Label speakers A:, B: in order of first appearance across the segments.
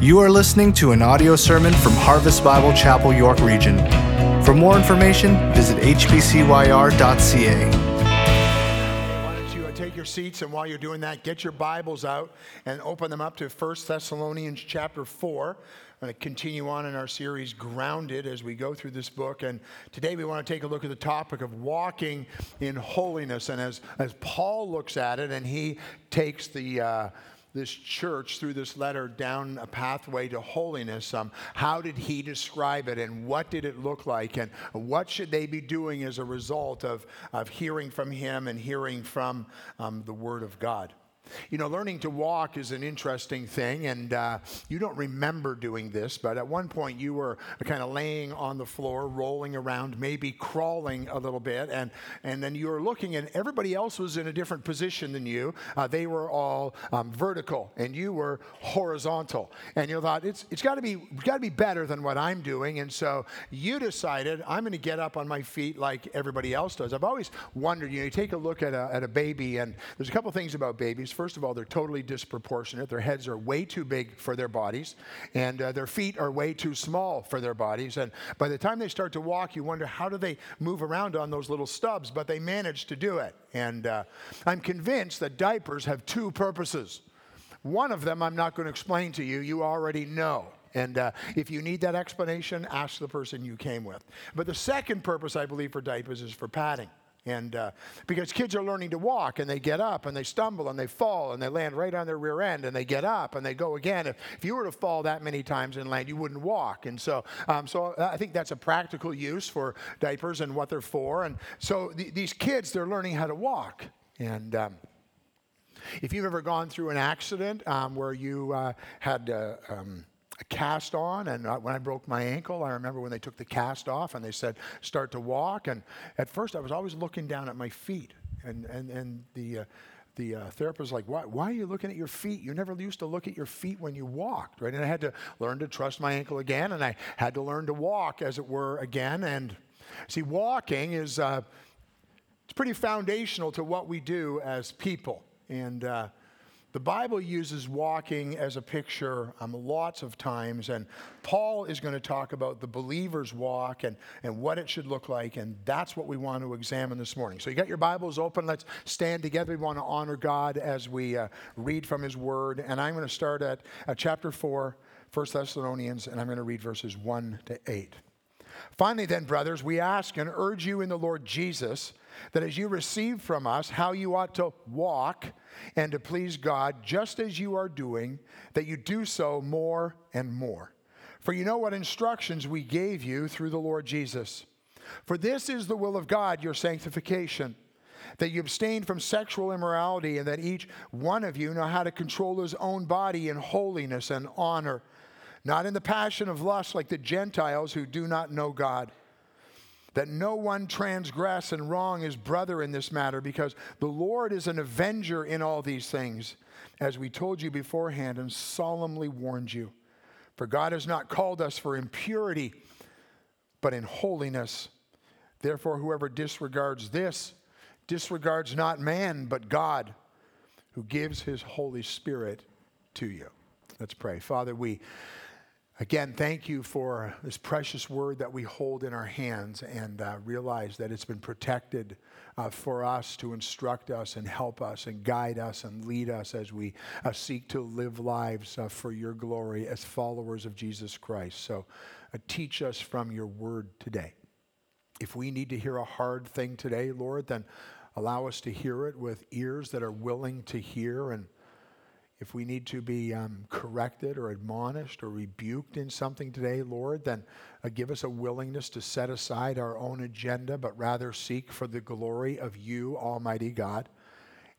A: You are listening to an audio sermon from Harvest Bible Chapel, York Region. For more information, visit hbcyr.ca.
B: Why don't you uh, take your seats and while you're doing that, get your Bibles out and open them up to 1 Thessalonians chapter 4. I'm going to continue on in our series Grounded as we go through this book. And today we want to take a look at the topic of walking in holiness. And as, as Paul looks at it and he takes the. Uh, this church through this letter down a pathway to holiness. Um, how did he describe it and what did it look like and what should they be doing as a result of, of hearing from him and hearing from um, the Word of God? You know, learning to walk is an interesting thing, and uh, you don't remember doing this, but at one point you were kind of laying on the floor, rolling around, maybe crawling a little bit, and, and then you were looking, and everybody else was in a different position than you. Uh, they were all um, vertical, and you were horizontal. And you thought, it's, it's got to be, got to be better than what I'm doing. And so you decided, I'm going to get up on my feet like everybody else does. I've always wondered, you know, you take a look at a, at a baby, and there's a couple things about babies. First of all, they're totally disproportionate. Their heads are way too big for their bodies, and uh, their feet are way too small for their bodies. And by the time they start to walk, you wonder how do they move around on those little stubs, but they manage to do it. And uh, I'm convinced that diapers have two purposes. One of them I'm not going to explain to you, you already know. And uh, if you need that explanation, ask the person you came with. But the second purpose, I believe, for diapers is for padding. And uh, because kids are learning to walk and they get up and they stumble and they fall and they land right on their rear end and they get up and they go again. If, if you were to fall that many times and land, you wouldn't walk. And so, um, so I think that's a practical use for diapers and what they're for. And so th- these kids, they're learning how to walk. And um, if you've ever gone through an accident um, where you uh, had uh, um, a cast on, and when I broke my ankle, I remember when they took the cast off and they said, start to walk. And at first, I was always looking down at my feet. And, and, and the, uh, the uh, therapist was like, why, why are you looking at your feet? You never used to look at your feet when you walked, right? And I had to learn to trust my ankle again, and I had to learn to walk, as it were, again. And see, walking is uh, it's pretty foundational to what we do as people. And uh, the Bible uses walking as a picture um, lots of times, and Paul is going to talk about the believer's walk and, and what it should look like, and that's what we want to examine this morning. So, you got your Bibles open. Let's stand together. We want to honor God as we uh, read from His Word, and I'm going to start at, at chapter 4, 1 Thessalonians, and I'm going to read verses 1 to 8. Finally, then, brothers, we ask and urge you in the Lord Jesus that as you receive from us how you ought to walk and to please God, just as you are doing, that you do so more and more. For you know what instructions we gave you through the Lord Jesus. For this is the will of God, your sanctification, that you abstain from sexual immorality, and that each one of you know how to control his own body in holiness and honor, not in the passion of lust like the Gentiles who do not know God that no one transgress and wrong his brother in this matter, because the Lord is an avenger in all these things, as we told you beforehand and solemnly warned you. For God has not called us for impurity, but in holiness. Therefore, whoever disregards this disregards not man, but God, who gives his Holy Spirit to you. Let's pray. Father, we Again, thank you for this precious word that we hold in our hands and uh, realize that it's been protected uh, for us to instruct us and help us and guide us and lead us as we uh, seek to live lives uh, for your glory as followers of Jesus Christ. So uh, teach us from your word today. If we need to hear a hard thing today, Lord, then allow us to hear it with ears that are willing to hear and if we need to be um, corrected or admonished or rebuked in something today, Lord, then uh, give us a willingness to set aside our own agenda, but rather seek for the glory of you, Almighty God.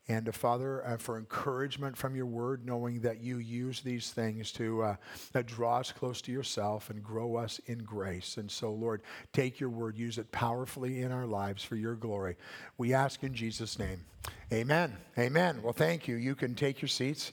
B: And uh, Father, uh, for encouragement from your word, knowing that you use these things to uh, draw us close to yourself and grow us in grace. And so, Lord, take your word, use it powerfully in our lives for your glory. We ask in Jesus' name. Amen. Amen. Well, thank you. You can take your seats.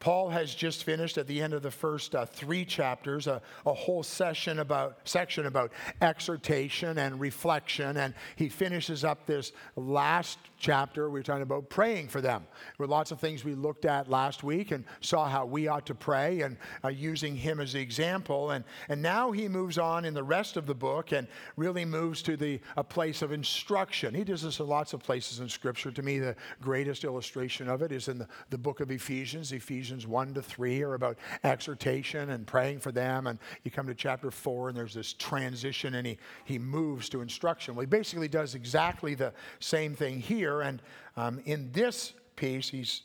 B: Paul has just finished at the end of the first uh, three chapters a, a whole session about section about exhortation and reflection, and he finishes up this last chapter. We are talking about praying for them. There were lots of things we looked at last week and saw how we ought to pray, and uh, using him as the example. And and now he moves on in the rest of the book and really moves to the a place of instruction. He does this in lots of places in Scripture. To me, the greatest illustration of it is in the, the book of Ephesians. Ephesians Ephesians 1 to 3 are about exhortation and praying for them. And you come to chapter 4, and there's this transition, and he, he moves to instruction. Well, he basically does exactly the same thing here. And um, in this piece, he's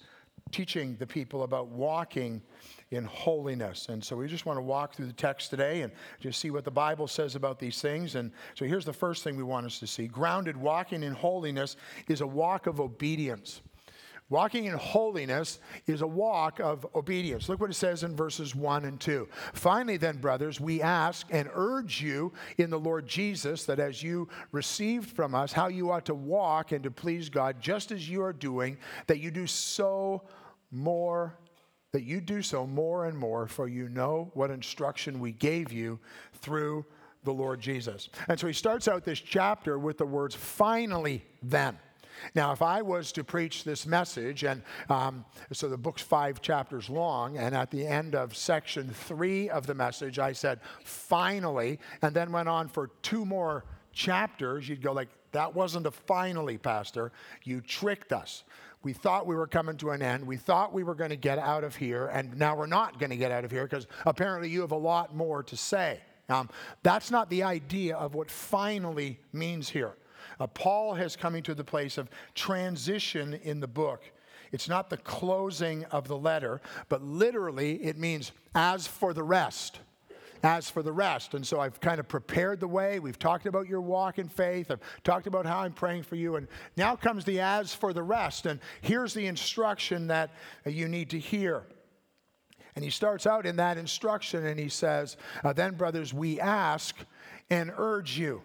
B: teaching the people about walking in holiness. And so we just want to walk through the text today and just see what the Bible says about these things. And so here's the first thing we want us to see grounded walking in holiness is a walk of obedience. Walking in holiness is a walk of obedience. Look what it says in verses 1 and 2. Finally, then, brothers, we ask and urge you in the Lord Jesus that as you received from us how you ought to walk and to please God, just as you are doing, that you do so more that you do so more and more, for you know what instruction we gave you through the Lord Jesus. And so he starts out this chapter with the words, finally, then. Now, if I was to preach this message, and um, so the book's five chapters long, and at the end of section three of the message, I said, finally, and then went on for two more chapters, you'd go like, that wasn't a finally, Pastor. You tricked us. We thought we were coming to an end. We thought we were going to get out of here, and now we're not going to get out of here because apparently you have a lot more to say. Um, that's not the idea of what finally means here. Uh, Paul has coming to the place of transition in the book. It's not the closing of the letter, but literally it means as for the rest. As for the rest. And so I've kind of prepared the way. We've talked about your walk in faith. I've talked about how I'm praying for you. And now comes the as for the rest. And here's the instruction that you need to hear. And he starts out in that instruction and he says, uh, Then, brothers, we ask and urge you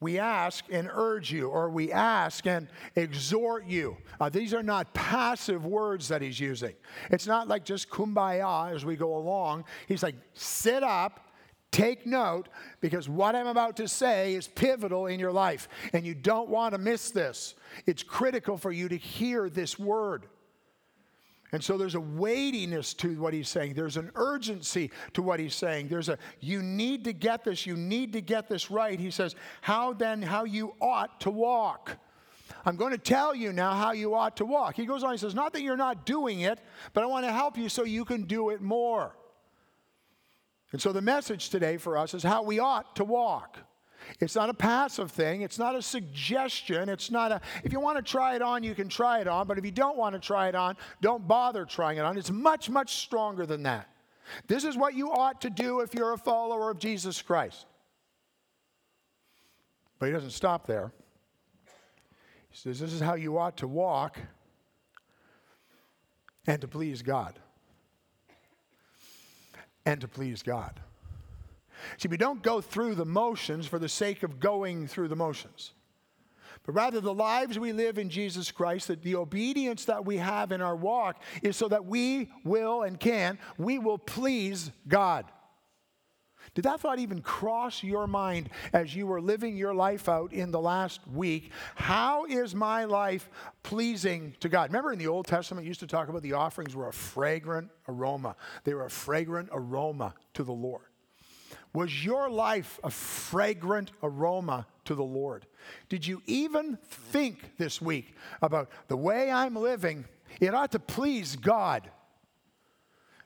B: we ask and urge you, or we ask and exhort you. Uh, these are not passive words that he's using. It's not like just kumbaya as we go along. He's like, sit up. Take note because what I'm about to say is pivotal in your life, and you don't want to miss this. It's critical for you to hear this word. And so there's a weightiness to what he's saying. There's an urgency to what he's saying. There's a, you need to get this, you need to get this right. He says, How then, how you ought to walk. I'm going to tell you now how you ought to walk. He goes on, he says, Not that you're not doing it, but I want to help you so you can do it more. And so the message today for us is how we ought to walk. It's not a passive thing. It's not a suggestion. It's not a, if you want to try it on, you can try it on. But if you don't want to try it on, don't bother trying it on. It's much, much stronger than that. This is what you ought to do if you're a follower of Jesus Christ. But he doesn't stop there. He says, This is how you ought to walk and to please God. And to please God. See, we don't go through the motions for the sake of going through the motions. But rather, the lives we live in Jesus Christ, that the obedience that we have in our walk is so that we will and can, we will please God. Did that thought even cross your mind as you were living your life out in the last week? How is my life pleasing to God? Remember in the Old Testament, used to talk about the offerings were a fragrant aroma. They were a fragrant aroma to the Lord. Was your life a fragrant aroma to the Lord? Did you even think this week about the way I'm living? It ought to please God.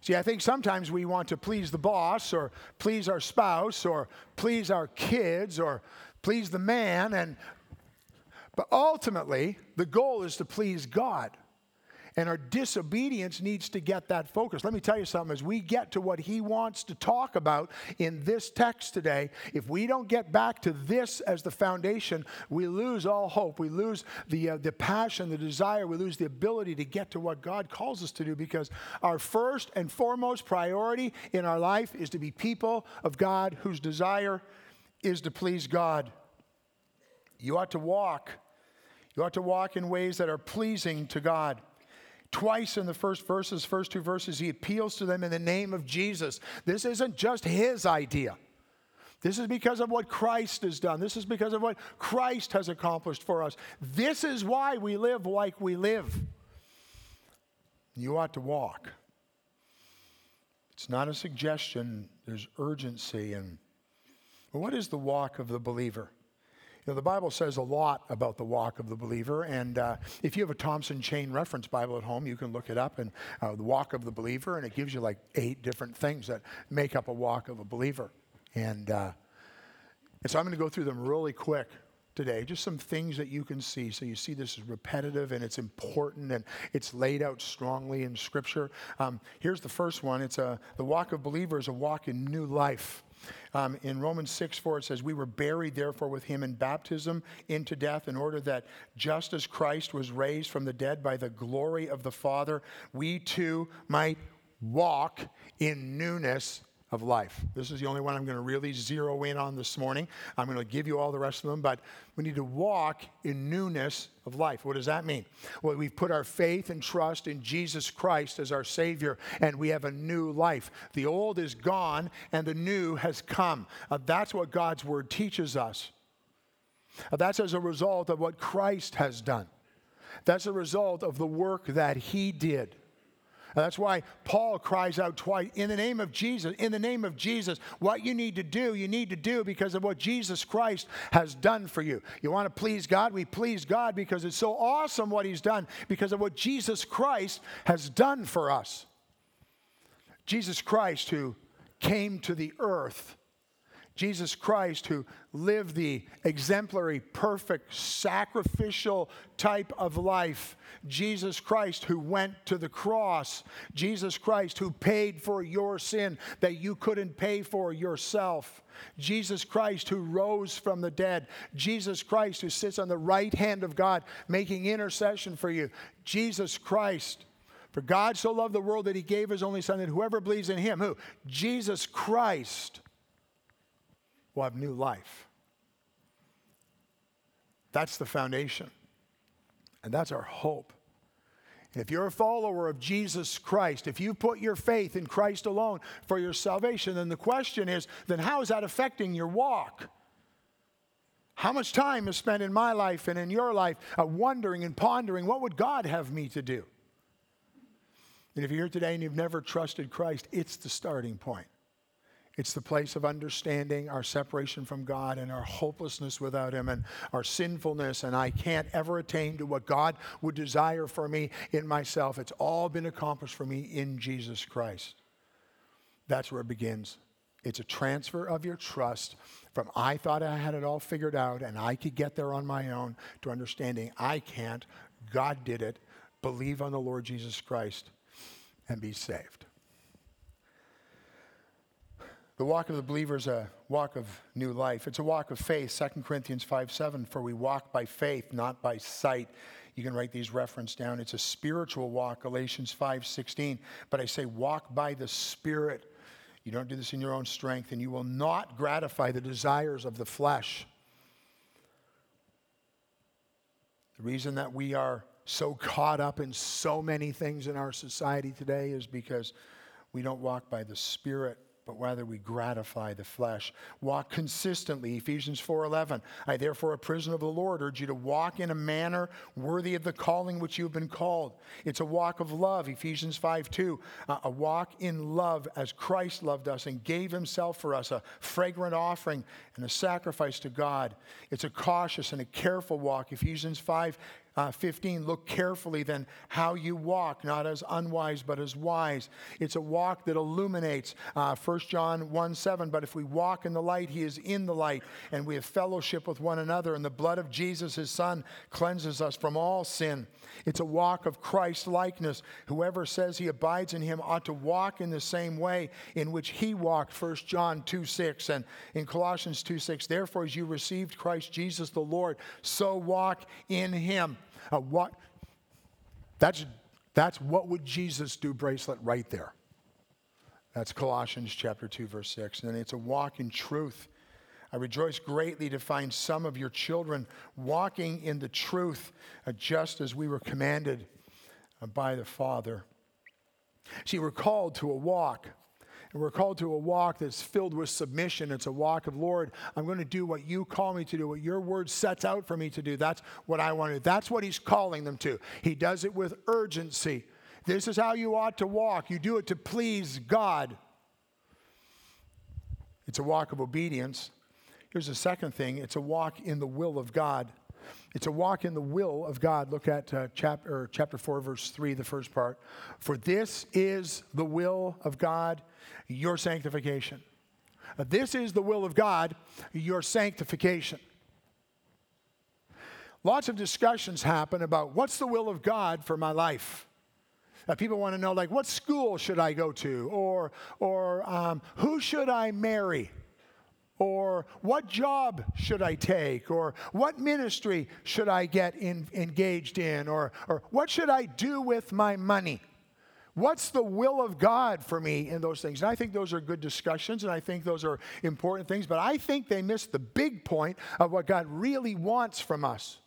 B: See, I think sometimes we want to please the boss or please our spouse or please our kids or please the man and but ultimately the goal is to please God. And our disobedience needs to get that focus. Let me tell you something as we get to what he wants to talk about in this text today, if we don't get back to this as the foundation, we lose all hope. We lose the, uh, the passion, the desire, we lose the ability to get to what God calls us to do because our first and foremost priority in our life is to be people of God whose desire is to please God. You ought to walk. You ought to walk in ways that are pleasing to God. Twice in the first verses, first two verses, he appeals to them in the name of Jesus. This isn't just his idea. This is because of what Christ has done. This is because of what Christ has accomplished for us. This is why we live like we live. You ought to walk. It's not a suggestion, there's urgency. And what is the walk of the believer? You know, the Bible says a lot about the walk of the believer, and uh, if you have a Thompson Chain Reference Bible at home, you can look it up and uh, the walk of the believer, and it gives you like eight different things that make up a walk of a believer. And, uh, and so I'm going to go through them really quick today, just some things that you can see. So you see this is repetitive and it's important and it's laid out strongly in Scripture. Um, here's the first one it's a, the walk of believers, a walk in new life. Um, in Romans 6 4, it says, We were buried, therefore, with him in baptism into death, in order that just as Christ was raised from the dead by the glory of the Father, we too might walk in newness of life. This is the only one I'm going to really zero in on this morning. I'm going to give you all the rest of them, but we need to walk in newness of life. What does that mean? Well, we've put our faith and trust in Jesus Christ as our Savior, and we have a new life. The old is gone, and the new has come. Uh, that's what God's Word teaches us. Uh, that's as a result of what Christ has done. That's a result of the work that He did. And that's why Paul cries out twice in the name of Jesus, in the name of Jesus, what you need to do, you need to do because of what Jesus Christ has done for you. You want to please God? We please God because it's so awesome what He's done, because of what Jesus Christ has done for us. Jesus Christ, who came to the earth Jesus Christ, who lived the exemplary, perfect, sacrificial type of life. Jesus Christ, who went to the cross. Jesus Christ, who paid for your sin that you couldn't pay for yourself. Jesus Christ, who rose from the dead. Jesus Christ, who sits on the right hand of God, making intercession for you. Jesus Christ. For God so loved the world that he gave his only Son, that whoever believes in him, who? Jesus Christ will have new life. That's the foundation. And that's our hope. And if you're a follower of Jesus Christ, if you put your faith in Christ alone for your salvation, then the question is then how is that affecting your walk? How much time is spent in my life and in your life uh, wondering and pondering what would God have me to do? And if you're here today and you've never trusted Christ, it's the starting point. It's the place of understanding our separation from God and our hopelessness without Him and our sinfulness, and I can't ever attain to what God would desire for me in myself. It's all been accomplished for me in Jesus Christ. That's where it begins. It's a transfer of your trust from I thought I had it all figured out and I could get there on my own to understanding I can't. God did it. Believe on the Lord Jesus Christ and be saved. The walk of the believer is a walk of new life. It's a walk of faith. 2 Corinthians 5 7, for we walk by faith, not by sight. You can write these reference down. It's a spiritual walk, Galatians 5 16. But I say, walk by the Spirit. You don't do this in your own strength, and you will not gratify the desires of the flesh. The reason that we are so caught up in so many things in our society today is because we don't walk by the Spirit but rather we gratify the flesh. Walk consistently, Ephesians 4:11. I therefore, a prisoner of the Lord, urge you to walk in a manner worthy of the calling which you have been called. It's a walk of love, Ephesians 5:2. Uh, a walk in love as Christ loved us and gave himself for us, a fragrant offering and a sacrifice to God. It's a cautious and a careful walk, Ephesians 5 uh, 15, look carefully then how you walk, not as unwise, but as wise. It's a walk that illuminates. Uh, 1 John 1 7, but if we walk in the light, he is in the light, and we have fellowship with one another, and the blood of Jesus, his son, cleanses us from all sin. It's a walk of Christ likeness. Whoever says he abides in him ought to walk in the same way in which he walked, 1 John 2 6, and in Colossians 2 6. Therefore, as you received Christ Jesus the Lord, so walk in him. Uh, what, that's, that's what would Jesus do bracelet right there. That's Colossians chapter 2, verse 6. And it's a walk in truth. I rejoice greatly to find some of your children walking in the truth uh, just as we were commanded. by the Father. See, we're called to a walk. And we're called to a walk that's filled with submission. It's a walk of, Lord, I'm going to do what you call me to do, what your word sets out for me to do. That's what I want to do. That's what he's calling them to. He does it with urgency. This is how you ought to walk. You do it to please God. It's a walk of obedience. Here's the second thing it's a walk in the will of God. It's a walk in the will of God. Look at uh, chapter, chapter 4, verse 3, the first part. For this is the will of God, your sanctification. This is the will of God, your sanctification. Lots of discussions happen about what's the will of God for my life. Uh, people want to know, like, what school should I go to? Or, or um, who should I marry? Or what job should I take? Or what ministry should I get in, engaged in? Or, or what should I do with my money? What's the will of God for me in those things? And I think those are good discussions and I think those are important things, but I think they miss the big point of what God really wants from us.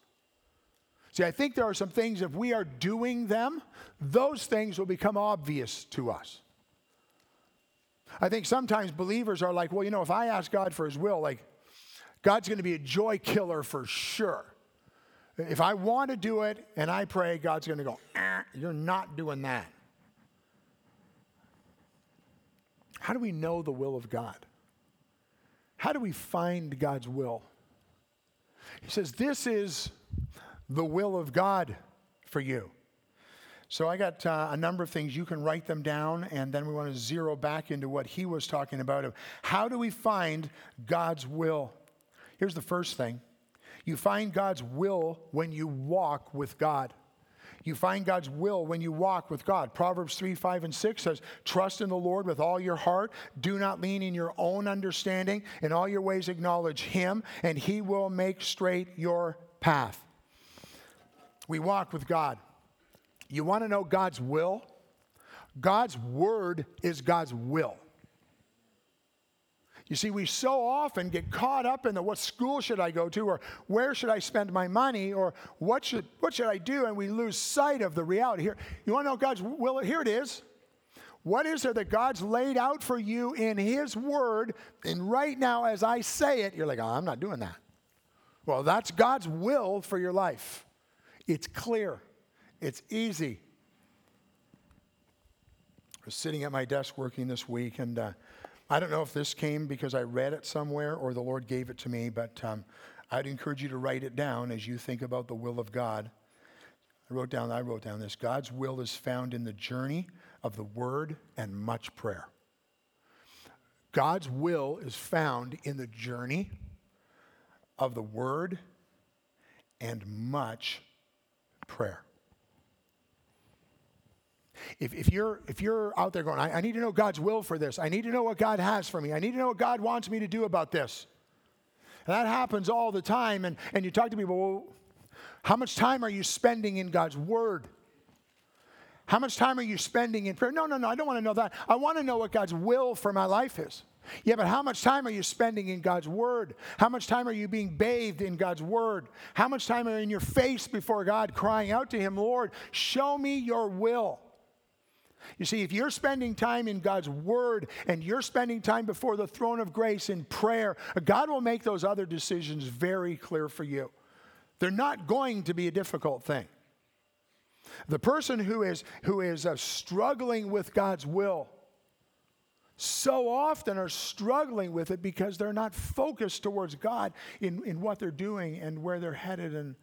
B: See, I think there are some things, if we are doing them, those things will become obvious to us. I think sometimes believers are like, well, you know, if I ask God for his will, like, God's going to be a joy killer for sure. If I want to do it and I pray, God's going to go, eh, you're not doing that. How do we know the will of God? How do we find God's will? He says, This is the will of God for you. So I got uh, a number of things. You can write them down, and then we want to zero back into what he was talking about. Of how do we find God's will? Here's the first thing you find God's will when you walk with God. You find God's will when you walk with God. Proverbs 3, 5, and 6 says, Trust in the Lord with all your heart. Do not lean in your own understanding. In all your ways, acknowledge Him, and He will make straight your path. We walk with God. You want to know God's will? God's word is God's will. You see, we so often get caught up in the what school should I go to, or where should I spend my money, or what should, what should I do, and we lose sight of the reality. Here, you want to know God's will? Here it is. What is there that God's laid out for you in His Word? And right now, as I say it, you're like, oh, I'm not doing that. Well, that's God's will for your life. It's clear. It's easy. I was sitting at my desk working this week, and uh, I don't know if this came because I read it somewhere or the Lord gave it to me, but um, I'd encourage you to write it down as you think about the will of God. I wrote down, I wrote down this God's will is found in the journey of the word and much prayer. God's will is found in the journey of the word and much prayer. If, if, you're, if you're out there going, I, I need to know God's will for this, I need to know what God has for me, I need to know what God wants me to do about this. And that happens all the time. And, and you talk to people, well, how much time are you spending in God's Word? How much time are you spending in prayer? No, no, no, I don't want to know that. I want to know what God's will for my life is. Yeah, but how much time are you spending in God's Word? How much time are you being bathed in God's Word? How much time are you in your face before God crying out to Him, Lord, show me your will? You see, if you're spending time in God's Word and you're spending time before the throne of grace in prayer, God will make those other decisions very clear for you. They're not going to be a difficult thing. The person who is, who is uh, struggling with God's will so often are struggling with it because they're not focused towards God in, in what they're doing and where they're headed and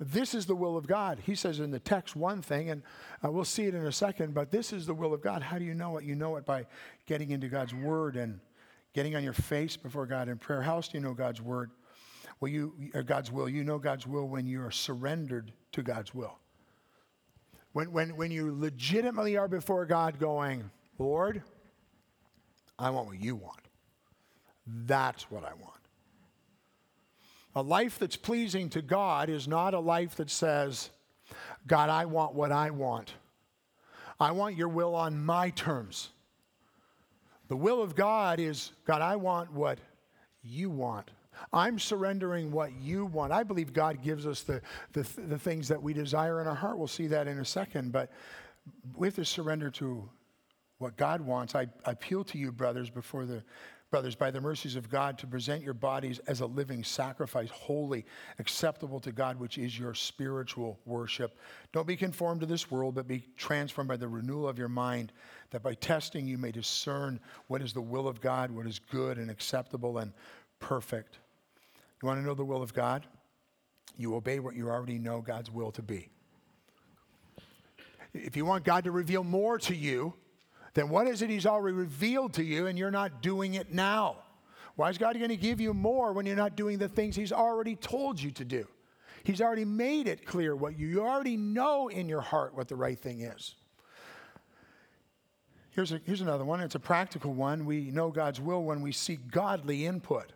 B: this is the will of God. He says in the text one thing, and uh, we'll see it in a second, but this is the will of God. How do you know it? You know it by getting into God's word and getting on your face before God in prayer. How else do you know God's word? Well, you, God's will. You know God's will when you are surrendered to God's will. When, when, when you legitimately are before God going, Lord, I want what you want. That's what I want. A life that's pleasing to God is not a life that says, God, I want what I want. I want your will on my terms. The will of God is, God, I want what you want. I'm surrendering what you want. I believe God gives us the, the, the things that we desire in our heart. We'll see that in a second. But we have to surrender to what God wants. I, I appeal to you, brothers, before the brothers, by the mercies of God, to present your bodies as a living sacrifice, holy, acceptable to God, which is your spiritual worship. Don't be conformed to this world, but be transformed by the renewal of your mind, that by testing you may discern what is the will of God, what is good and acceptable and perfect. You want to know the will of God? You obey what you already know God's will to be. If you want God to reveal more to you, then what is it He's already revealed to you and you're not doing it now? Why is God going to give you more when you're not doing the things He's already told you to do? He's already made it clear what you, you already know in your heart what the right thing is. Here's, a, here's another one. It's a practical one. We know God's will when we seek godly input.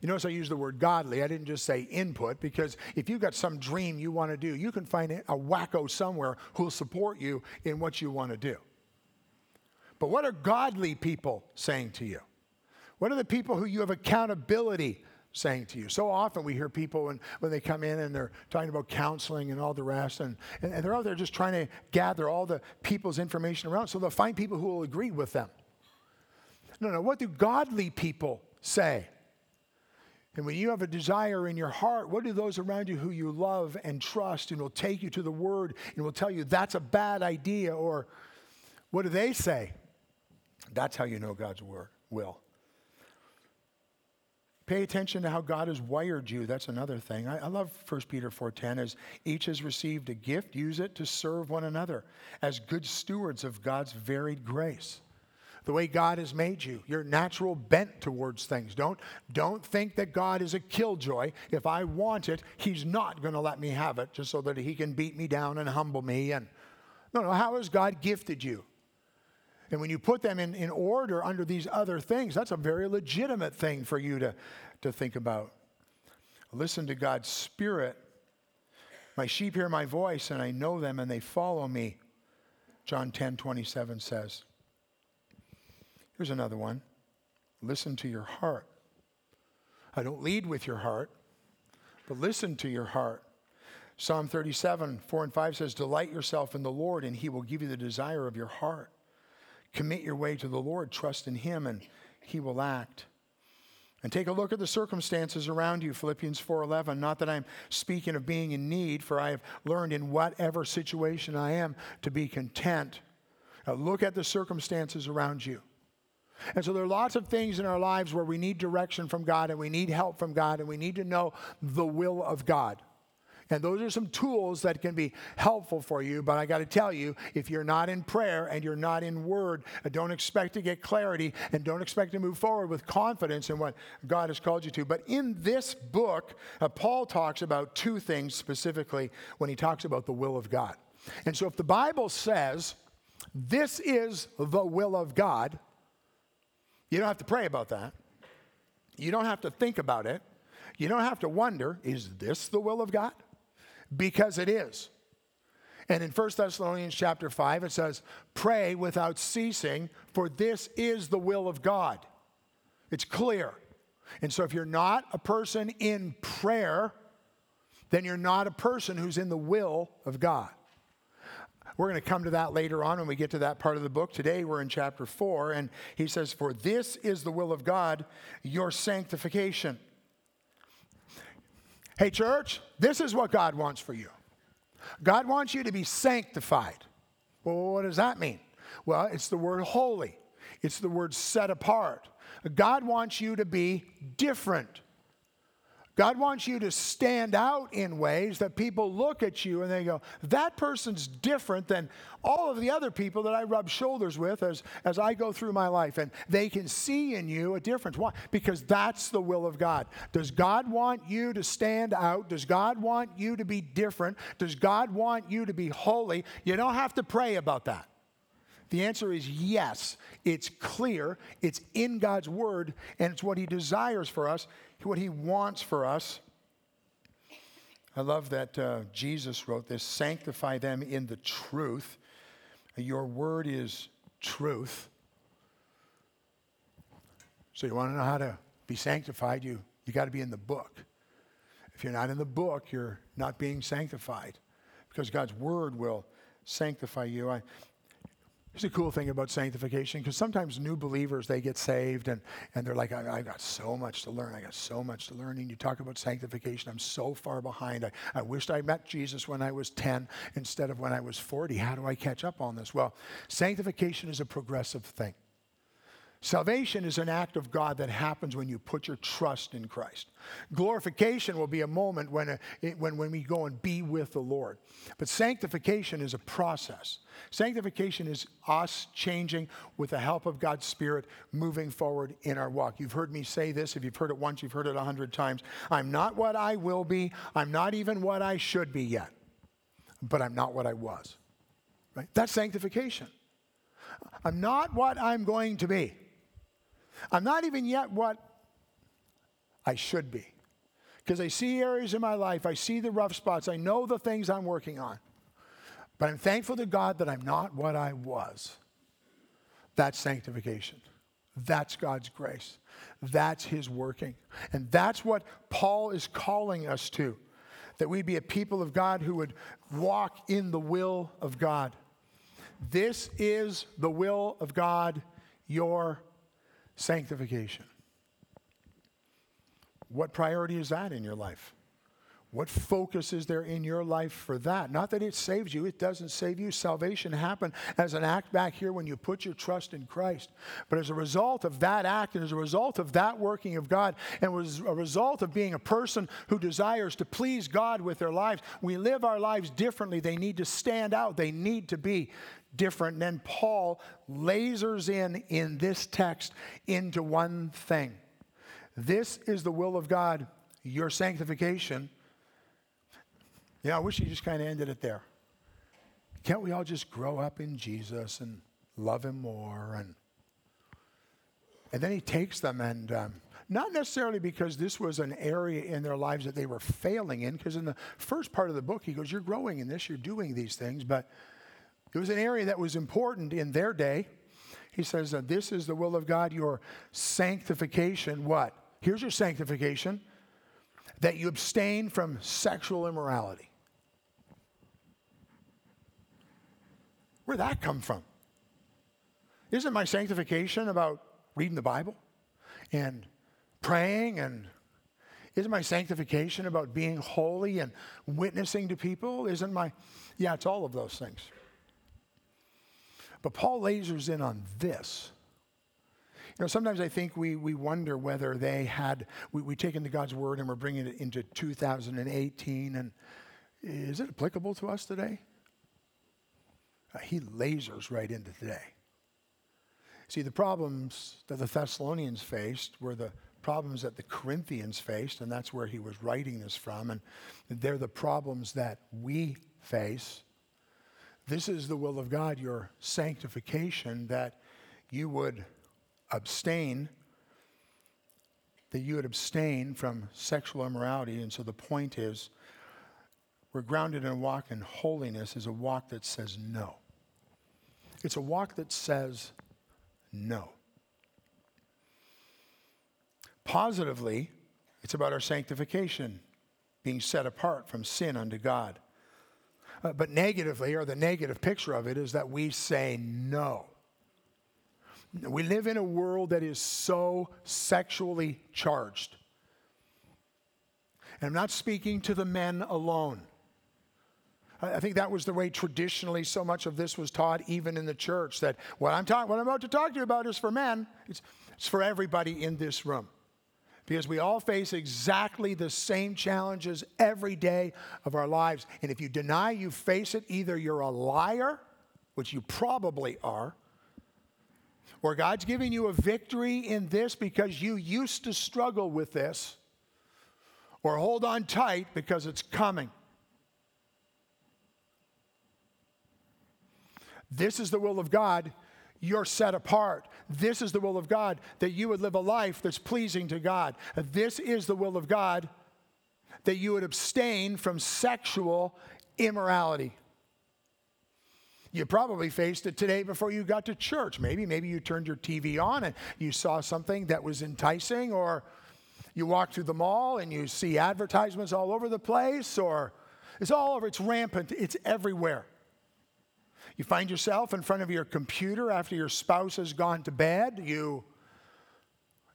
B: You notice I use the word godly. I didn't just say input because if you've got some dream you want to do, you can find a wacko somewhere who'll support you in what you want to do. But what are godly people saying to you? What are the people who you have accountability saying to you? So often we hear people when, when they come in and they're talking about counseling and all the rest, and, and, and they're out there just trying to gather all the people's information around so they'll find people who will agree with them. No, no, what do godly people say? And when you have a desire in your heart, what do those around you who you love and trust and will take you to the word and will tell you that's a bad idea? Or what do they say? That's how you know God's word will. Pay attention to how God has wired you. That's another thing. I, I love 1 Peter 4.10 as each has received a gift, use it to serve one another as good stewards of God's varied grace the way God has made you, your natural bent towards things. Don't, don't think that God is a killjoy. If I want it, He's not going to let me have it just so that He can beat me down and humble me. And no, no, how has God gifted you? And when you put them in, in order under these other things, that's a very legitimate thing for you to, to think about. Listen to God's Spirit. My sheep hear my voice, and I know them, and they follow me. John 10 27 says. Here's another one listen to your heart. I don't lead with your heart, but listen to your heart. Psalm 37, 4 and 5 says, Delight yourself in the Lord, and he will give you the desire of your heart. Commit your way to the Lord, trust in him, and he will act. And take a look at the circumstances around you, Philippians 4:11. Not that I'm speaking of being in need, for I have learned in whatever situation I am to be content. Now look at the circumstances around you. And so there are lots of things in our lives where we need direction from God and we need help from God and we need to know the will of God. And those are some tools that can be helpful for you. But I got to tell you, if you're not in prayer and you're not in word, uh, don't expect to get clarity and don't expect to move forward with confidence in what God has called you to. But in this book, uh, Paul talks about two things specifically when he talks about the will of God. And so if the Bible says, this is the will of God, you don't have to pray about that. You don't have to think about it. You don't have to wonder, is this the will of God? Because it is. And in 1 Thessalonians chapter 5, it says, Pray without ceasing, for this is the will of God. It's clear. And so if you're not a person in prayer, then you're not a person who's in the will of God. We're going to come to that later on when we get to that part of the book. Today we're in chapter 4, and he says, For this is the will of God, your sanctification. Hey, church, this is what God wants for you. God wants you to be sanctified. Well, what does that mean? Well, it's the word holy, it's the word set apart. God wants you to be different. God wants you to stand out in ways that people look at you and they go, that person's different than all of the other people that I rub shoulders with as, as I go through my life. And they can see in you a difference. Why? Because that's the will of God. Does God want you to stand out? Does God want you to be different? Does God want you to be holy? You don't have to pray about that. The answer is yes. It's clear, it's in God's word, and it's what He desires for us what He wants for us. I love that uh, Jesus wrote this sanctify them in the truth. Your word is truth. So, you want to know how to be sanctified? You, You got to be in the book. If you're not in the book, you're not being sanctified because God's word will sanctify you. I, Here's a cool thing about sanctification because sometimes new believers they get saved and, and they're like, I, I, got so much to learn. I got so much to learn. And you talk about sanctification, I'm so far behind. I, I wished I met Jesus when I was 10 instead of when I was 40. How do I catch up on this? Well, sanctification is a progressive thing. Salvation is an act of God that happens when you put your trust in Christ. Glorification will be a moment when, uh, when, when we go and be with the Lord. But sanctification is a process. Sanctification is us changing with the help of God's Spirit, moving forward in our walk. You've heard me say this. If you've heard it once, you've heard it a hundred times. I'm not what I will be. I'm not even what I should be yet. But I'm not what I was. Right? That's sanctification. I'm not what I'm going to be. I'm not even yet what I should be. Because I see areas in my life, I see the rough spots, I know the things I'm working on. But I'm thankful to God that I'm not what I was. That's sanctification. That's God's grace. That's His working. And that's what Paul is calling us to that we be a people of God who would walk in the will of God. This is the will of God, your sanctification. What priority is that in your life? What focus is there in your life for that? Not that it saves you, it doesn't save you. Salvation happened as an act back here when you put your trust in Christ. But as a result of that act and as a result of that working of God, and as a result of being a person who desires to please God with their lives, we live our lives differently. They need to stand out, they need to be different. And then Paul lasers in in this text into one thing. This is the will of God, your sanctification. Yeah, I wish he just kind of ended it there. Can't we all just grow up in Jesus and love him more? And, and then he takes them and. Um, not necessarily because this was an area in their lives that they were failing in, because in the first part of the book, he goes, You're growing in this, you're doing these things, but it was an area that was important in their day. He says this is the will of God, your sanctification. What? Here's your sanctification that you abstain from sexual immorality. Where'd that come from? Isn't my sanctification about reading the Bible and praying and isn't my sanctification about being holy and witnessing to people? Isn't my, yeah, it's all of those things. But Paul lasers in on this. You know, sometimes I think we, we wonder whether they had, we, we take into God's word and we're bringing it into 2018, and is it applicable to us today? Uh, he lasers right into today. See, the problems that the Thessalonians faced were the problems that the Corinthians faced, and that's where he was writing this from. And they're the problems that we face this is the will of God, your sanctification, that you would abstain, that you would abstain from sexual immorality. And so the point is, we're grounded in a walk in holiness is a walk that says no. It's a walk that says no. Positively, it's about our sanctification, being set apart from sin unto God. Uh, but negatively, or the negative picture of it, is that we say no. We live in a world that is so sexually charged. And I'm not speaking to the men alone. I think that was the way traditionally so much of this was taught, even in the church, that what I'm, talk- what I'm about to talk to you about is for men, it's, it's for everybody in this room because we all face exactly the same challenges every day of our lives. And if you deny you face it, either you're a liar, which you probably are, or God's giving you a victory in this because you used to struggle with this, or hold on tight because it's coming. This is the will of God you're set apart. This is the will of God, that you would live a life that's pleasing to God. This is the will of God, that you would abstain from sexual immorality. You probably faced it today before you got to church. Maybe, maybe you turned your TV on and you saw something that was enticing, or you walk through the mall and you see advertisements all over the place, or it's all over, it's rampant, it's everywhere. You find yourself in front of your computer after your spouse has gone to bed. You,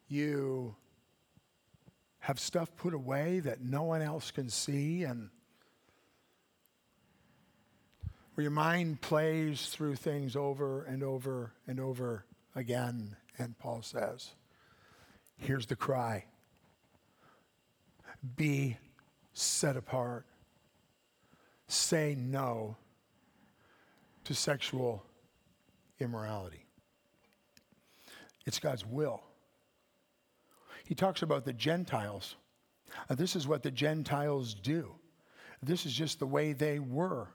B: you have stuff put away that no one else can see, and where your mind plays through things over and over and over again. And Paul says, here's the cry be set apart. Say no to sexual immorality. It's God's will. He talks about the Gentiles. Uh, this is what the Gentiles do. This is just the way they were.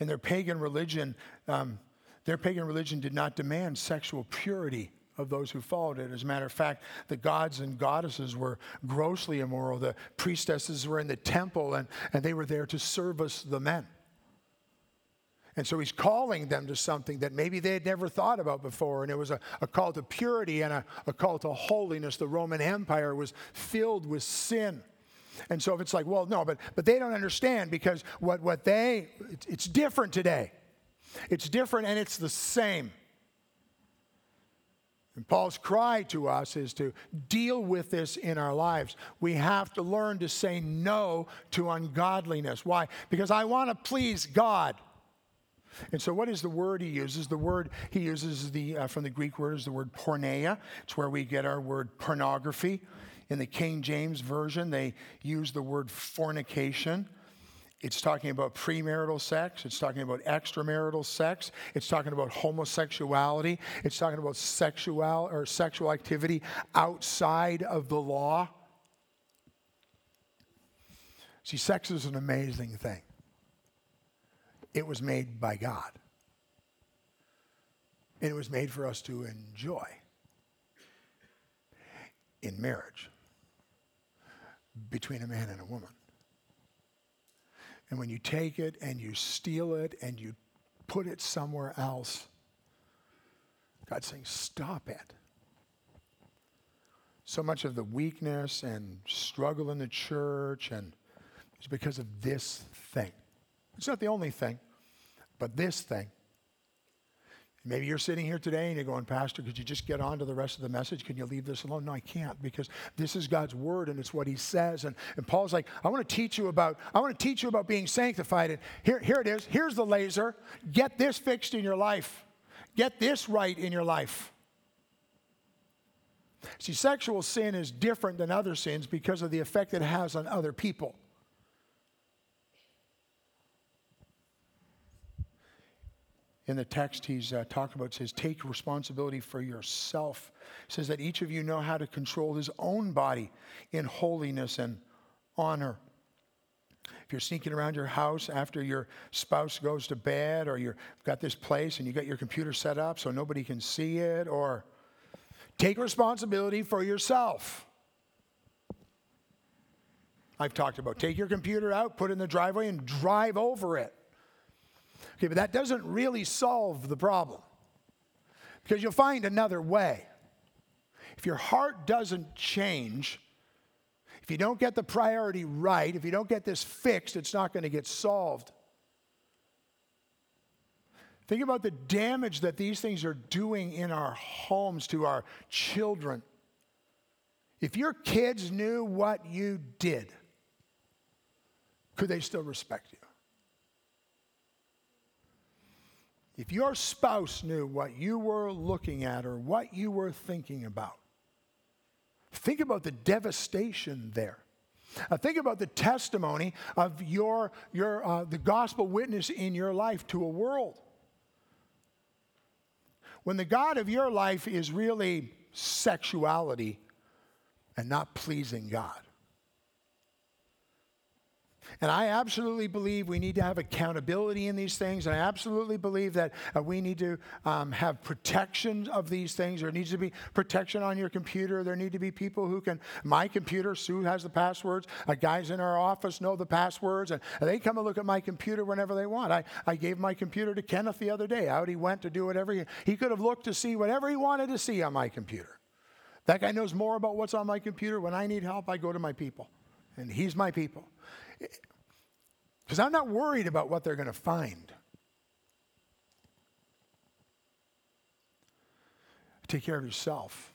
B: In their pagan religion, um, their pagan religion did not demand sexual purity of those who followed it. As a matter of fact, the gods and goddesses were grossly immoral. The priestesses were in the temple and, and they were there to service the men. And so he's calling them to something that maybe they had never thought about before. And it was a, a call to purity and a, a call to holiness. The Roman Empire was filled with sin. And so if it's like, well, no, but, but they don't understand because what, what they, it's, different today. It's different and it's the same. And Paul's cry to us is to deal with this in our lives. We have to learn to say no to ungodliness. Why? Because I want to please God. And so, what is the word he uses? The word he uses the, uh, from the Greek word is the word porneia. It's where we get our word pornography. In the King James Version, they use the word fornication. It's talking about premarital sex. It's talking about extramarital sex. It's talking about homosexuality. It's talking about sexual or sexual activity outside of the law. See, sex is an amazing thing. It was made by God. And it was made for us to enjoy in marriage between a man and a woman. And when you take it and you steal it and you put it somewhere else, God's saying, stop it. So much of the weakness and struggle in the church and is because of this thing. It's not the only thing, but this thing. Maybe you're sitting here today and you're going, Pastor, could you just get on to the rest of the message? Can you leave this alone? No, I can't because this is God's word and it's what he says. And, and Paul's like, I want to teach you about, I want to teach you about being sanctified. And here, here it is. Here's the laser. Get this fixed in your life. Get this right in your life. See, sexual sin is different than other sins because of the effect it has on other people. In the text he's uh, talking about says take responsibility for yourself. It says that each of you know how to control his own body in holiness and honor. If you're sneaking around your house after your spouse goes to bed or you've got this place and you got your computer set up so nobody can see it or take responsibility for yourself. I've talked about take your computer out put it in the driveway and drive over it Okay, but that doesn't really solve the problem because you'll find another way. If your heart doesn't change, if you don't get the priority right, if you don't get this fixed, it's not going to get solved. Think about the damage that these things are doing in our homes to our children. If your kids knew what you did, could they still respect you? If your spouse knew what you were looking at or what you were thinking about, think about the devastation there. Uh, think about the testimony of your, your, uh, the gospel witness in your life to a world. When the God of your life is really sexuality and not pleasing God, and I absolutely believe we need to have accountability in these things. And I absolutely believe that uh, we need to um, have protection of these things. There needs to be protection on your computer. There need to be people who can, my computer, Sue has the passwords. Uh, guys in our office know the passwords. And they come and look at my computer whenever they want. I, I gave my computer to Kenneth the other day. Out he went to do whatever he, he could have looked to see whatever he wanted to see on my computer. That guy knows more about what's on my computer. When I need help, I go to my people, and he's my people. Because I'm not worried about what they're going to find. Take care of yourself.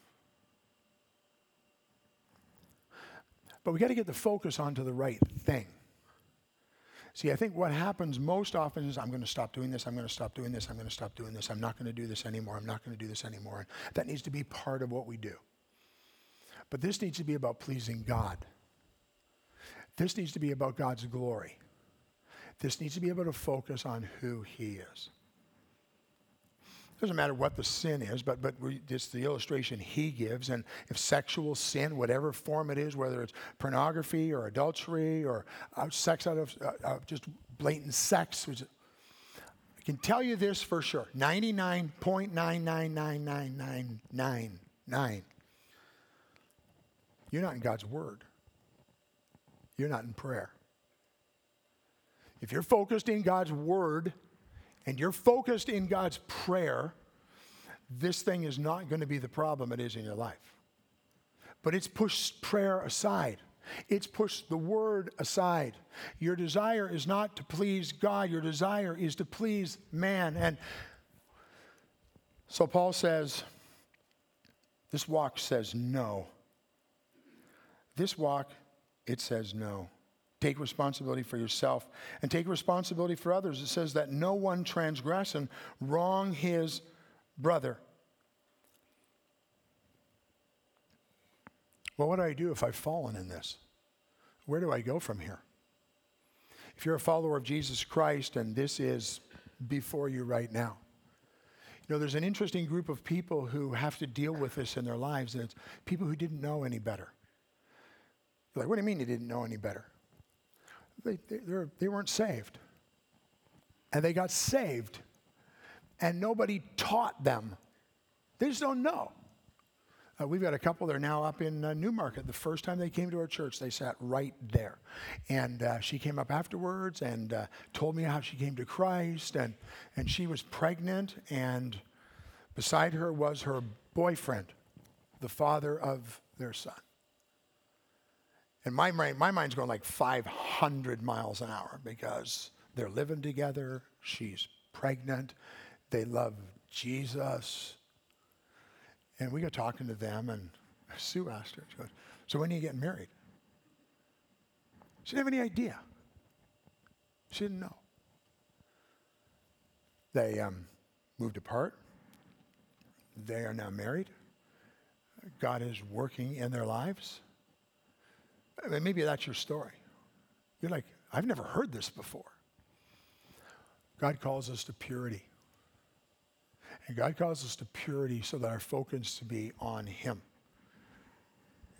B: But we got to get the focus onto the right thing. See, I think what happens most often is I'm going to stop doing this, I'm going to stop doing this, I'm going to stop doing this, I'm not going to do this anymore, I'm not going to do this anymore. That needs to be part of what we do. But this needs to be about pleasing God. This needs to be about God's glory. This needs to be able to focus on who He is. It Doesn't matter what the sin is, but but it's the illustration he gives. And if sexual sin, whatever form it is, whether it's pornography or adultery or uh, sex out of uh, uh, just blatant sex, which, I can tell you this for sure: ninety-nine point nine nine nine nine nine nine nine. You're not in God's word. You're not in prayer. If you're focused in God's word and you're focused in God's prayer, this thing is not going to be the problem it is in your life. But it's pushed prayer aside. It's pushed the word aside. Your desire is not to please God, your desire is to please man. And so Paul says, this walk says no. This walk, it says no. Take responsibility for yourself and take responsibility for others. It says that no one transgress and wrong his brother. Well, what do I do if I've fallen in this? Where do I go from here? If you're a follower of Jesus Christ and this is before you right now, you know, there's an interesting group of people who have to deal with this in their lives, and it's people who didn't know any better. You're like, what do you mean you didn't know any better? They, they, they weren't saved. And they got saved, and nobody taught them. They just don't know. Uh, we've got a couple that are now up in uh, Newmarket. The first time they came to our church, they sat right there. And uh, she came up afterwards and uh, told me how she came to Christ. And, and she was pregnant, and beside her was her boyfriend, the father of their son. And my, my, my mind's going like 500 miles an hour because they're living together. She's pregnant. They love Jesus. And we got talking to them, and Sue asked her, she goes, So when are you getting married? She didn't have any idea. She didn't know. They um, moved apart. They are now married. God is working in their lives. I mean, maybe that's your story. You're like, I've never heard this before. God calls us to purity. And God calls us to purity so that our focus to be on Him.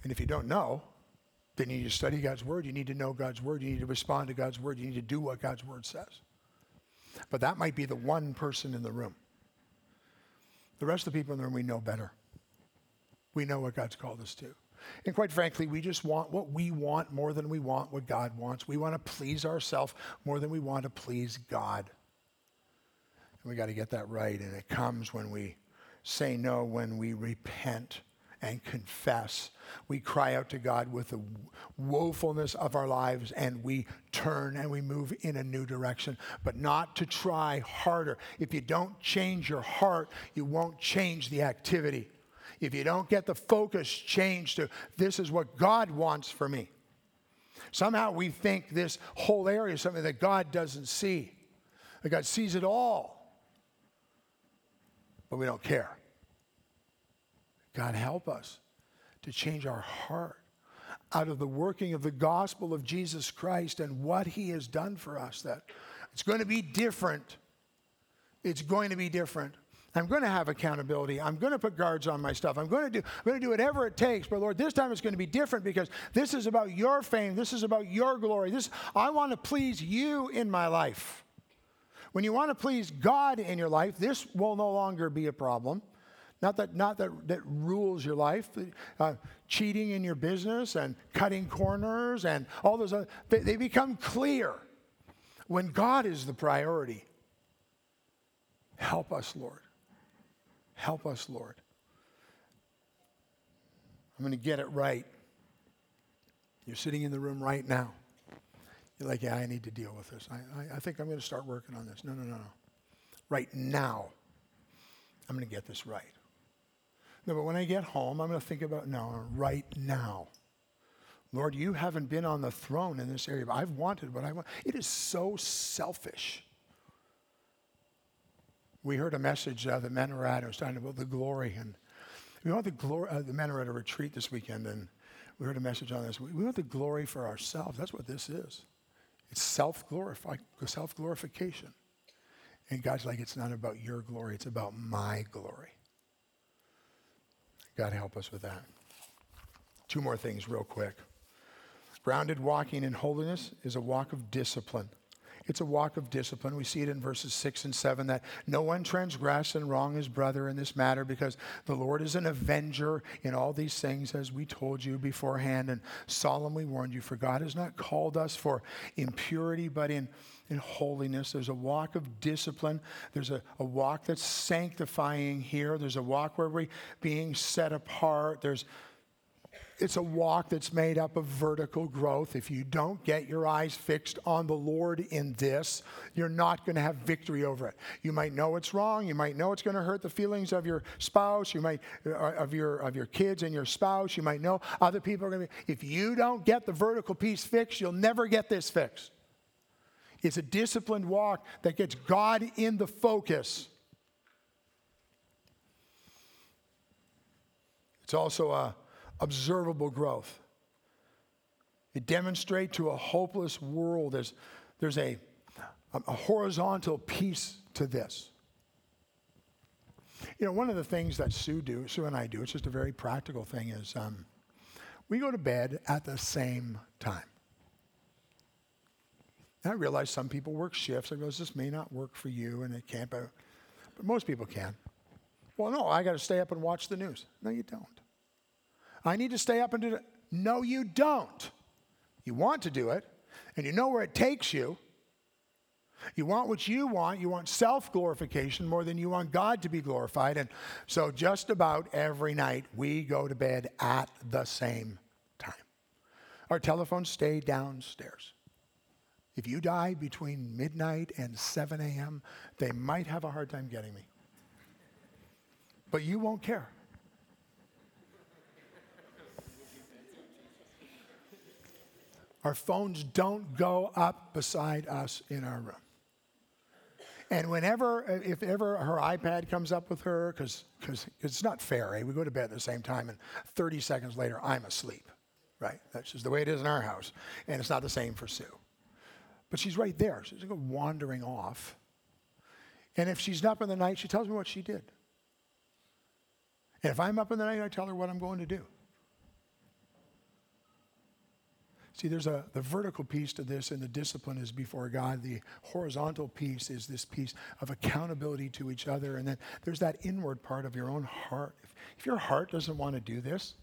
B: And if you don't know, then you need to study God's Word. You need to know God's Word. You need to respond to God's Word. You need to do what God's Word says. But that might be the one person in the room. The rest of the people in the room, we know better. We know what God's called us to. And quite frankly, we just want what we want more than we want what God wants. We want to please ourselves more than we want to please God. And we got to get that right. And it comes when we say no, when we repent and confess. We cry out to God with the woefulness of our lives and we turn and we move in a new direction, but not to try harder. If you don't change your heart, you won't change the activity if you don't get the focus changed to this is what God wants for me. Somehow we think this whole area is something that God doesn't see. That God sees it all. But we don't care. God help us to change our heart out of the working of the gospel of Jesus Christ and what he has done for us that it's going to be different. It's going to be different. I'm going to have accountability. I'm going to put guards on my stuff. I'm going to do, I'm going to do whatever it takes. But Lord, this time it's going to be different because this is about your fame. This is about your glory. This, I want to please you in my life. When you want to please God in your life, this will no longer be a problem. Not that, not that, that rules your life. Uh, cheating in your business and cutting corners and all those other, they, they become clear when God is the priority. Help us, Lord. Help us, Lord. I'm going to get it right. You're sitting in the room right now. You're like, yeah, I need to deal with this. I, I, I think I'm going to start working on this. No, no, no, no. Right now, I'm going to get this right. No, but when I get home, I'm going to think about, no, right now. Lord, you haven't been on the throne in this area. But I've wanted what I want. It is so selfish. We heard a message uh, the men were at. Was talking about the glory. And we want the glory. Uh, the a retreat this weekend, and we heard a message on this. We, we want the glory for ourselves. That's what this is. It's self glorify, self glorification. And God's like, it's not about your glory, it's about my glory. God help us with that. Two more things, real quick. Grounded walking in holiness is a walk of discipline. It's a walk of discipline. We see it in verses 6 and 7 that no one transgress and wrong his brother in this matter because the Lord is an avenger in all these things, as we told you beforehand and solemnly warned you. For God has not called us for impurity, but in, in holiness. There's a walk of discipline. There's a, a walk that's sanctifying here. There's a walk where we're being set apart. There's it's a walk that's made up of vertical growth. If you don't get your eyes fixed on the Lord in this, you're not going to have victory over it. You might know it's wrong. You might know it's going to hurt the feelings of your spouse. You might uh, of your of your kids and your spouse. You might know other people are going to be. If you don't get the vertical piece fixed, you'll never get this fixed. It's a disciplined walk that gets God in the focus. It's also a observable growth. It demonstrates to a hopeless world there's, there's a, a horizontal piece to this. You know, one of the things that Sue do, Sue and I do, it's just a very practical thing, is um, we go to bed at the same time. And I realize some people work shifts. I realize this may not work for you, and it can't, but, but most people can. Well, no, I got to stay up and watch the news. No, you don't. I need to stay up and do it. No, you don't. You want to do it, and you know where it takes you. You want what you want. You want self glorification more than you want God to be glorified. And so, just about every night, we go to bed at the same time. Our telephones stay downstairs. If you die between midnight and 7 a.m., they might have a hard time getting me. But you won't care. Our phones don't go up beside us in our room. And whenever, if ever her iPad comes up with her, because it's not fair, eh? we go to bed at the same time, and 30 seconds later, I'm asleep, right? That's just the way it is in our house. And it's not the same for Sue. But she's right there. She's wandering off. And if she's up in the night, she tells me what she did. And if I'm up in the night, I tell her what I'm going to do. See, there's a the vertical piece to this, and the discipline is before God. The horizontal piece is this piece of accountability to each other, and then there's that inward part of your own heart. If, if your heart doesn't want to do this,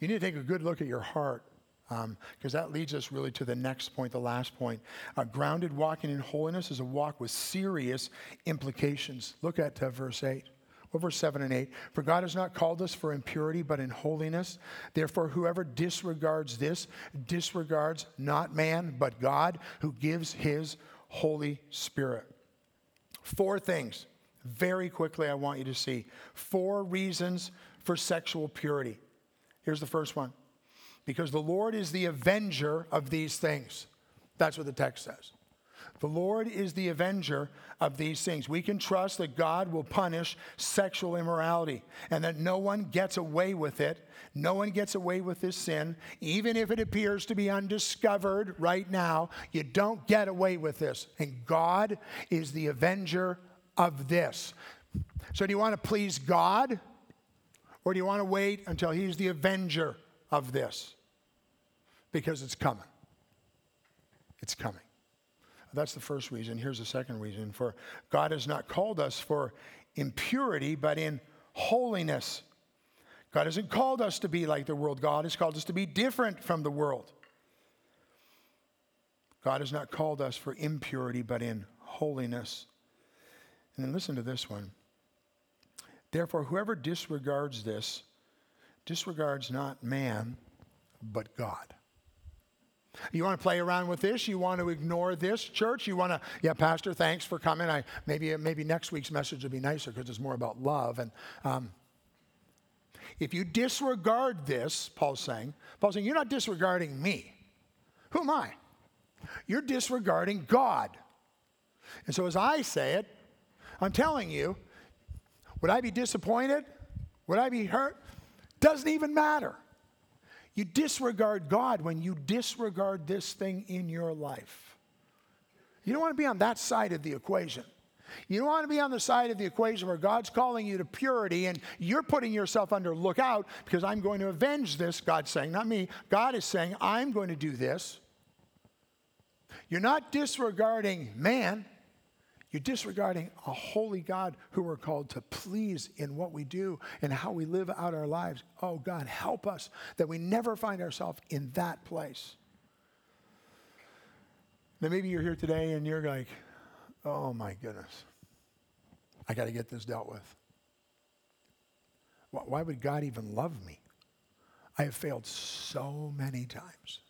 B: you need to take a good look at your heart because um, that leads us really to the next point, the last point. Uh, grounded walking in holiness is a walk with serious implications. Look at uh, verse 8 verse 7 and 8. For God has not called us for impurity, but in holiness. Therefore, whoever disregards this disregards not man, but God, who gives his Holy Spirit. Four things, very quickly, I want you to see. Four reasons for sexual purity. Here's the first one because the Lord is the avenger of these things. That's what the text says. The Lord is the avenger of these things. We can trust that God will punish sexual immorality and that no one gets away with it. No one gets away with this sin, even if it appears to be undiscovered right now. You don't get away with this. And God is the avenger of this. So, do you want to please God or do you want to wait until He's the avenger of this? Because it's coming. It's coming. That's the first reason. Here's the second reason for God has not called us for impurity, but in holiness. God hasn't called us to be like the world. God has called us to be different from the world. God has not called us for impurity, but in holiness. And then listen to this one. Therefore, whoever disregards this disregards not man, but God. You want to play around with this? You want to ignore this, church? You want to, yeah, Pastor, thanks for coming. I maybe maybe next week's message will be nicer because it's more about love. And um, if you disregard this, Paul's saying, Paul's saying, you're not disregarding me. Who am I? You're disregarding God. And so as I say it, I'm telling you, would I be disappointed? Would I be hurt? Doesn't even matter. You disregard God when you disregard this thing in your life. You don't want to be on that side of the equation. You don't want to be on the side of the equation where God's calling you to purity and you're putting yourself under lookout because I'm going to avenge this. God's saying, not me. God is saying, I'm going to do this. You're not disregarding man. You're disregarding a holy God who we're called to please in what we do and how we live out our lives. Oh, God, help us that we never find ourselves in that place. Now, maybe you're here today and you're like, oh my goodness, I got to get this dealt with. Why would God even love me? I have failed so many times.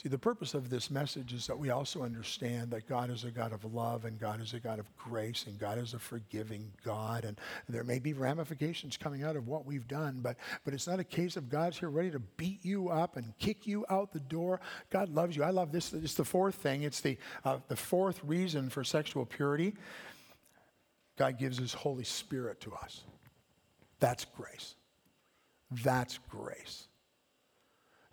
B: See, the purpose of this message is that we also understand that God is a God of love and God is a God of grace and God is a forgiving God. And there may be ramifications coming out of what we've done, but, but it's not a case of God's here ready to beat you up and kick you out the door. God loves you. I love this. It's the fourth thing. It's the, uh, the fourth reason for sexual purity. God gives his Holy Spirit to us. That's grace. That's grace.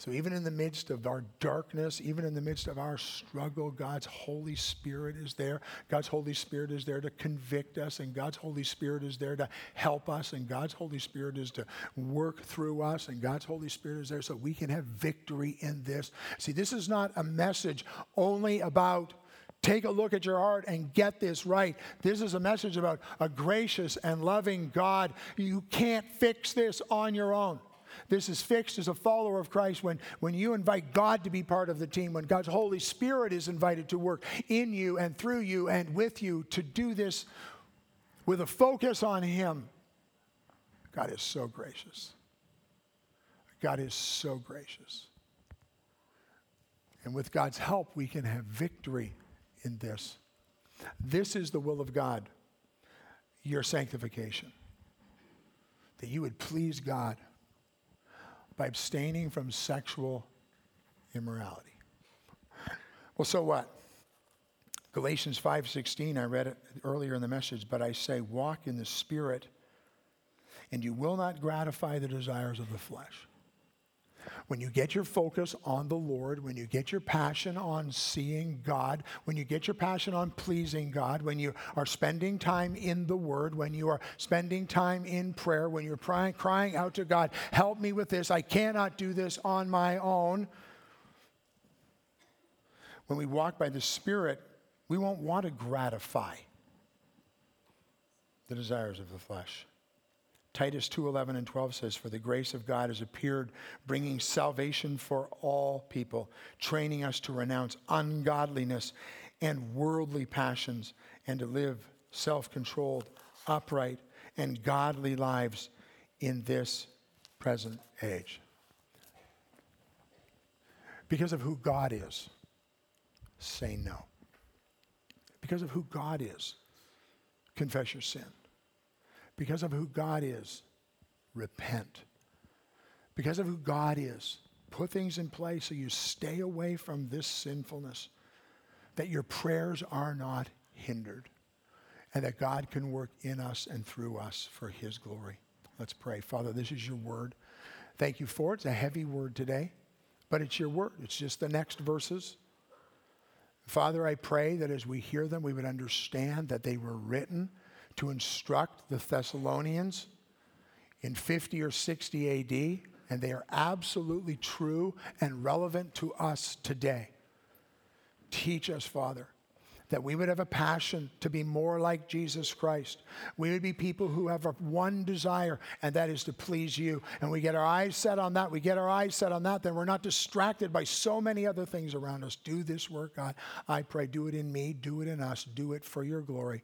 B: So, even in the midst of our darkness, even in the midst of our struggle, God's Holy Spirit is there. God's Holy Spirit is there to convict us, and God's Holy Spirit is there to help us, and God's Holy Spirit is to work through us, and God's Holy Spirit is there so we can have victory in this. See, this is not a message only about take a look at your heart and get this right. This is a message about a gracious and loving God. You can't fix this on your own. This is fixed as a follower of Christ when, when you invite God to be part of the team, when God's Holy Spirit is invited to work in you and through you and with you to do this with a focus on Him. God is so gracious. God is so gracious. And with God's help, we can have victory in this. This is the will of God, your sanctification. That you would please God by abstaining from sexual immorality. Well, so what? Galatians 5:16 I read it earlier in the message, but I say walk in the spirit and you will not gratify the desires of the flesh. When you get your focus on the Lord, when you get your passion on seeing God, when you get your passion on pleasing God, when you are spending time in the Word, when you are spending time in prayer, when you're crying, crying out to God, help me with this, I cannot do this on my own. When we walk by the Spirit, we won't want to gratify the desires of the flesh. Titus 2:11 and 12 says for the grace of God has appeared bringing salvation for all people training us to renounce ungodliness and worldly passions and to live self-controlled upright and godly lives in this present age. Because of who God is say no. Because of who God is confess your sin because of who God is, repent. Because of who God is, put things in place so you stay away from this sinfulness, that your prayers are not hindered, and that God can work in us and through us for His glory. Let's pray. Father, this is your word. Thank you for it. It's a heavy word today, but it's your word. It's just the next verses. Father, I pray that as we hear them, we would understand that they were written to instruct the Thessalonians in 50 or 60 AD, and they are absolutely true and relevant to us today. Teach us, Father, that we would have a passion to be more like Jesus Christ. We would be people who have one desire, and that is to please you. And we get our eyes set on that. We get our eyes set on that, then we're not distracted by so many other things around us. Do this work, God. I pray, do it in me, do it in us, do it for your glory.